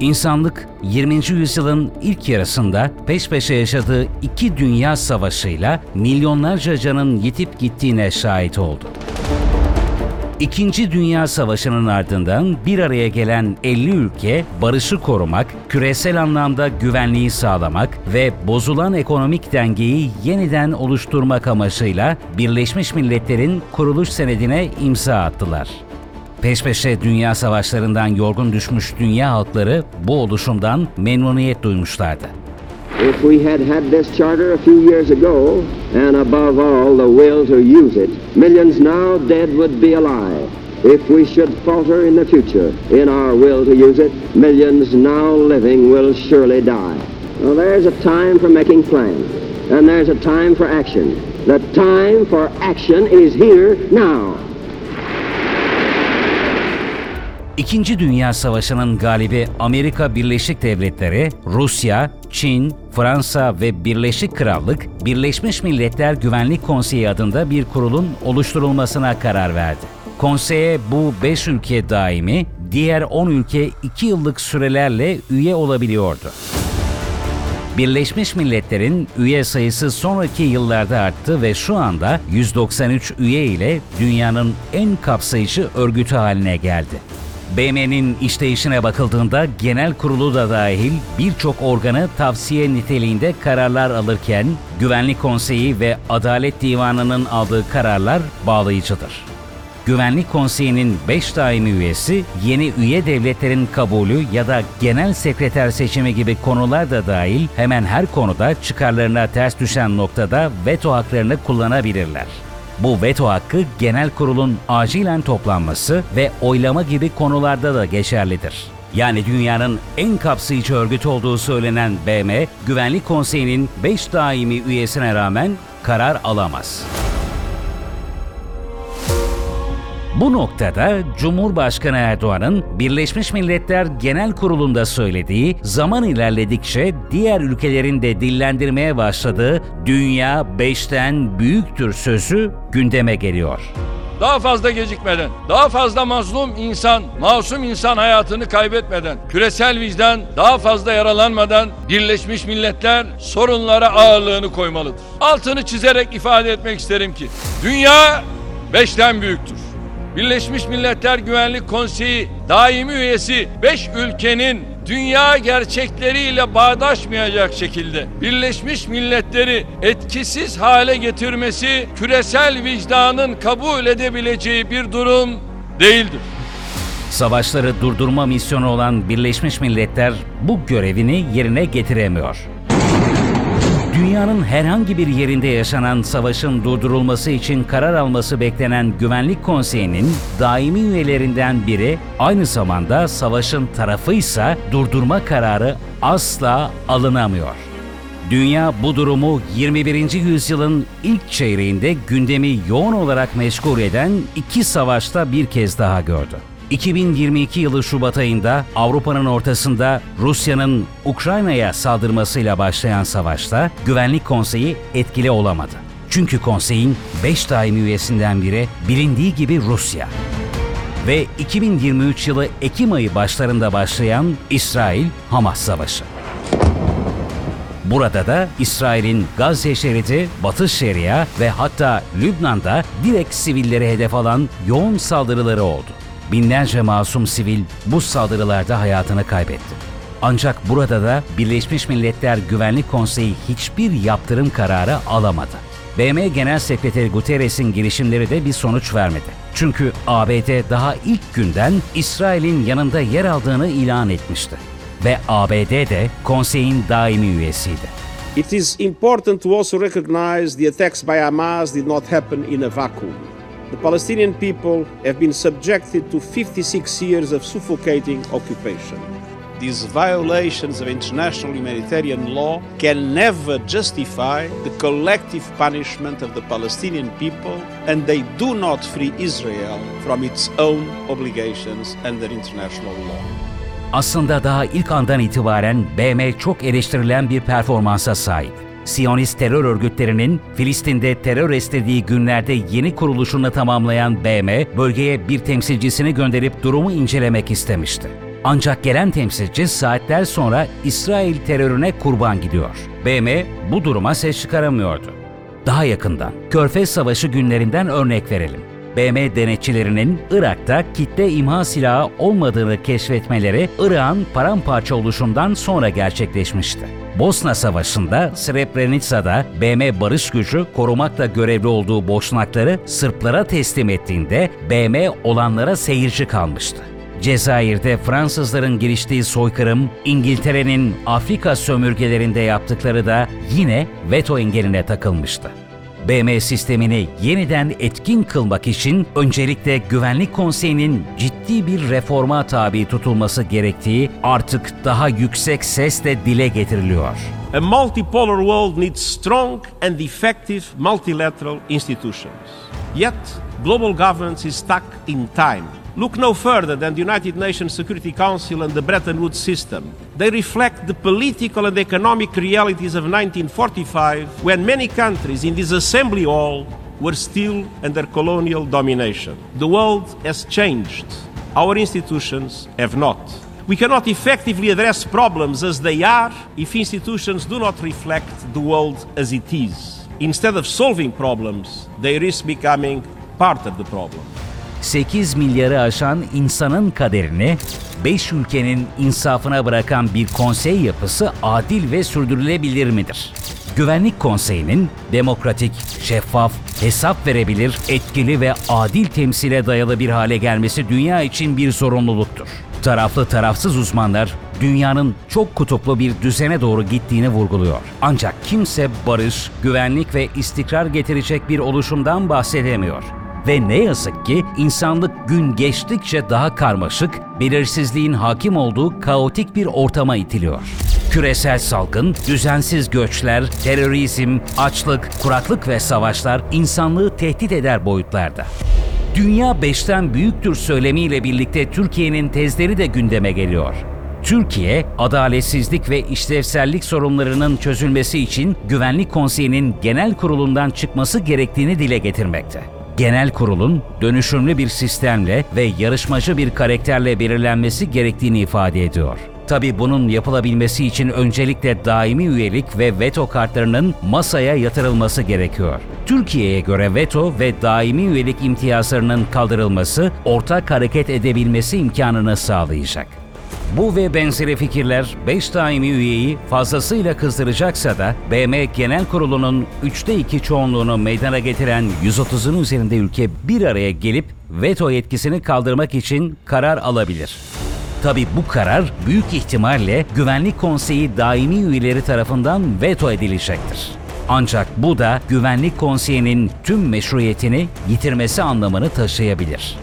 İnsanlık 20. yüzyılın ilk yarısında peş peşe yaşadığı iki dünya savaşıyla milyonlarca canın yitip gittiğine şahit oldu. İkinci Dünya Savaşı'nın ardından bir araya gelen 50 ülke barışı korumak, küresel anlamda güvenliği sağlamak ve bozulan ekonomik dengeyi yeniden oluşturmak amacıyla Birleşmiş Milletler'in kuruluş senedine imza attılar. Peş peşe dünya savaşlarından yorgun düşmüş dünya halkları bu oluşumdan memnuniyet duymuşlardı. If we had had this charter a few years ago, and above all the will to use it, millions now dead would be alive. If we should falter in the future in our will to use it, millions now living will surely die. Well, there's a time for making plans, and there's a time for action. The time for action is here now. İkinci Dünya Savaşı'nın galibi Amerika Birleşik Devletleri, Rusya, Çin, Fransa ve Birleşik Krallık, Birleşmiş Milletler Güvenlik Konseyi adında bir kurulun oluşturulmasına karar verdi. Konseye bu 5 ülke daimi, diğer 10 ülke 2 yıllık sürelerle üye olabiliyordu. Birleşmiş Milletler'in üye sayısı sonraki yıllarda arttı ve şu anda 193 üye ile dünyanın en kapsayıcı örgütü haline geldi. BM'nin işleyişine bakıldığında genel kurulu da dahil birçok organı tavsiye niteliğinde kararlar alırken Güvenlik Konseyi ve Adalet Divanı'nın aldığı kararlar bağlayıcıdır. Güvenlik Konseyi'nin 5 daimi üyesi, yeni üye devletlerin kabulü ya da genel sekreter seçimi gibi konular da dahil hemen her konuda çıkarlarına ters düşen noktada veto haklarını kullanabilirler. Bu veto hakkı genel kurulun acilen toplanması ve oylama gibi konularda da geçerlidir. Yani dünyanın en kapsayıcı örgüt olduğu söylenen BM, Güvenlik Konseyi'nin 5 daimi üyesine rağmen karar alamaz. Bu noktada Cumhurbaşkanı Erdoğan'ın Birleşmiş Milletler Genel Kurulu'nda söylediği zaman ilerledikçe diğer ülkelerin de dillendirmeye başladığı dünya beşten büyüktür sözü gündeme geliyor. Daha fazla gecikmeden, daha fazla mazlum insan, masum insan hayatını kaybetmeden, küresel vicdan daha fazla yaralanmadan Birleşmiş Milletler sorunlara ağırlığını koymalıdır. Altını çizerek ifade etmek isterim ki dünya beşten büyüktür. Birleşmiş Milletler Güvenlik Konseyi daimi üyesi 5 ülkenin dünya gerçekleriyle bağdaşmayacak şekilde Birleşmiş Milletleri etkisiz hale getirmesi küresel vicdanın kabul edebileceği bir durum değildir. Savaşları durdurma misyonu olan Birleşmiş Milletler bu görevini yerine getiremiyor. Dünyanın herhangi bir yerinde yaşanan savaşın durdurulması için karar alması beklenen Güvenlik Konseyi'nin daimi üyelerinden biri aynı zamanda savaşın tarafıysa durdurma kararı asla alınamıyor. Dünya bu durumu 21. yüzyılın ilk çeyreğinde gündemi yoğun olarak meşgul eden iki savaşta bir kez daha gördü. 2022 yılı Şubat ayında Avrupa'nın ortasında Rusya'nın Ukrayna'ya saldırmasıyla başlayan savaşta Güvenlik Konseyi etkili olamadı. Çünkü konseyin 5 daimi üyesinden biri bilindiği gibi Rusya. Ve 2023 yılı Ekim ayı başlarında başlayan İsrail-Hamas savaşı. Burada da İsrail'in Gazze şeridi, Batı Şeria ve hatta Lübnan'da direkt sivilleri hedef alan yoğun saldırıları oldu. Binlerce masum sivil bu saldırılarda hayatını kaybetti. Ancak burada da Birleşmiş Milletler Güvenlik Konseyi hiçbir yaptırım kararı alamadı. BM Genel Sekreteri Guterres'in girişimleri de bir sonuç vermedi. Çünkü ABD daha ilk günden İsrail'in yanında yer aldığını ilan etmişti. Ve ABD de konseyin daimi üyesiydi. It is important to also recognize the attacks by Hamas did not happen in a vacuum. The Palestinian people have been subjected to 56 years of suffocating occupation. These violations of international humanitarian law can never justify the collective punishment of the Palestinian people, and they do not free Israel from its own obligations under international law. Aslında daha ilk andan itibaren BM çok eleştirilen bir performansa sahip. Siyonist terör örgütlerinin Filistin'de terör estirdiği günlerde yeni kuruluşunu tamamlayan BM, bölgeye bir temsilcisini gönderip durumu incelemek istemişti. Ancak gelen temsilci saatler sonra İsrail terörüne kurban gidiyor. BM bu duruma ses çıkaramıyordu. Daha yakından, Körfez Savaşı günlerinden örnek verelim. BM denetçilerinin Irak'ta kitle imha silahı olmadığını keşfetmeleri Irak'ın paramparça oluşundan sonra gerçekleşmişti. Bosna Savaşı'nda Srebrenica'da BM barış gücü korumakla görevli olduğu Boşnakları Sırplara teslim ettiğinde BM olanlara seyirci kalmıştı. Cezayir'de Fransızların giriştiği soykırım, İngiltere'nin Afrika sömürgelerinde yaptıkları da yine veto engeline takılmıştı. BM sistemini yeniden etkin kılmak için öncelikle Güvenlik Konseyi'nin ciddi bir reforma tabi tutulması gerektiği artık daha yüksek sesle dile getiriliyor. A multipolar world needs strong and effective multilateral institutions. Yet, global governance is stuck in time. Look no further than the United Nations Security Council and the Bretton Woods system. They reflect the political and economic realities of 1945 when many countries in this assembly hall were still under colonial domination. The world has changed. Our institutions have not. We cannot effectively address problems as they are if institutions do not reflect the world as it is. Instead of solving problems, they risk becoming part of the problem. 8 milyarı aşan insanın kaderini 5 ülkenin insafına bırakan bir konsey yapısı adil ve sürdürülebilir midir? Güvenlik Konseyi'nin demokratik, şeffaf, hesap verebilir, etkili ve adil temsile dayalı bir hale gelmesi dünya için bir sorumluluktur. Taraflı tarafsız uzmanlar dünyanın çok kutuplu bir düzene doğru gittiğini vurguluyor. Ancak kimse barış, güvenlik ve istikrar getirecek bir oluşumdan bahsedemiyor. Ve ne yazık ki insanlık gün geçtikçe daha karmaşık, belirsizliğin hakim olduğu kaotik bir ortama itiliyor. Küresel salgın, düzensiz göçler, terörizm, açlık, kuraklık ve savaşlar insanlığı tehdit eder boyutlarda. Dünya beşten büyüktür söylemiyle birlikte Türkiye'nin tezleri de gündeme geliyor. Türkiye, adaletsizlik ve işlevsellik sorunlarının çözülmesi için Güvenlik Konseyi'nin genel kurulundan çıkması gerektiğini dile getirmekte. Genel kurulun dönüşümlü bir sistemle ve yarışmacı bir karakterle belirlenmesi gerektiğini ifade ediyor. Tabi bunun yapılabilmesi için öncelikle daimi üyelik ve veto kartlarının masaya yatırılması gerekiyor. Türkiye'ye göre veto ve daimi üyelik imtiyazlarının kaldırılması ortak hareket edebilmesi imkanını sağlayacak. Bu ve benzeri fikirler 5 daimi üyeyi fazlasıyla kızdıracaksa da BM Genel Kurulu'nun 3'te 2 çoğunluğunu meydana getiren 130'un üzerinde ülke bir araya gelip veto yetkisini kaldırmak için karar alabilir. Tabi bu karar büyük ihtimalle Güvenlik Konseyi daimi üyeleri tarafından veto edilecektir. Ancak bu da Güvenlik Konseyi'nin tüm meşruiyetini yitirmesi anlamını taşıyabilir.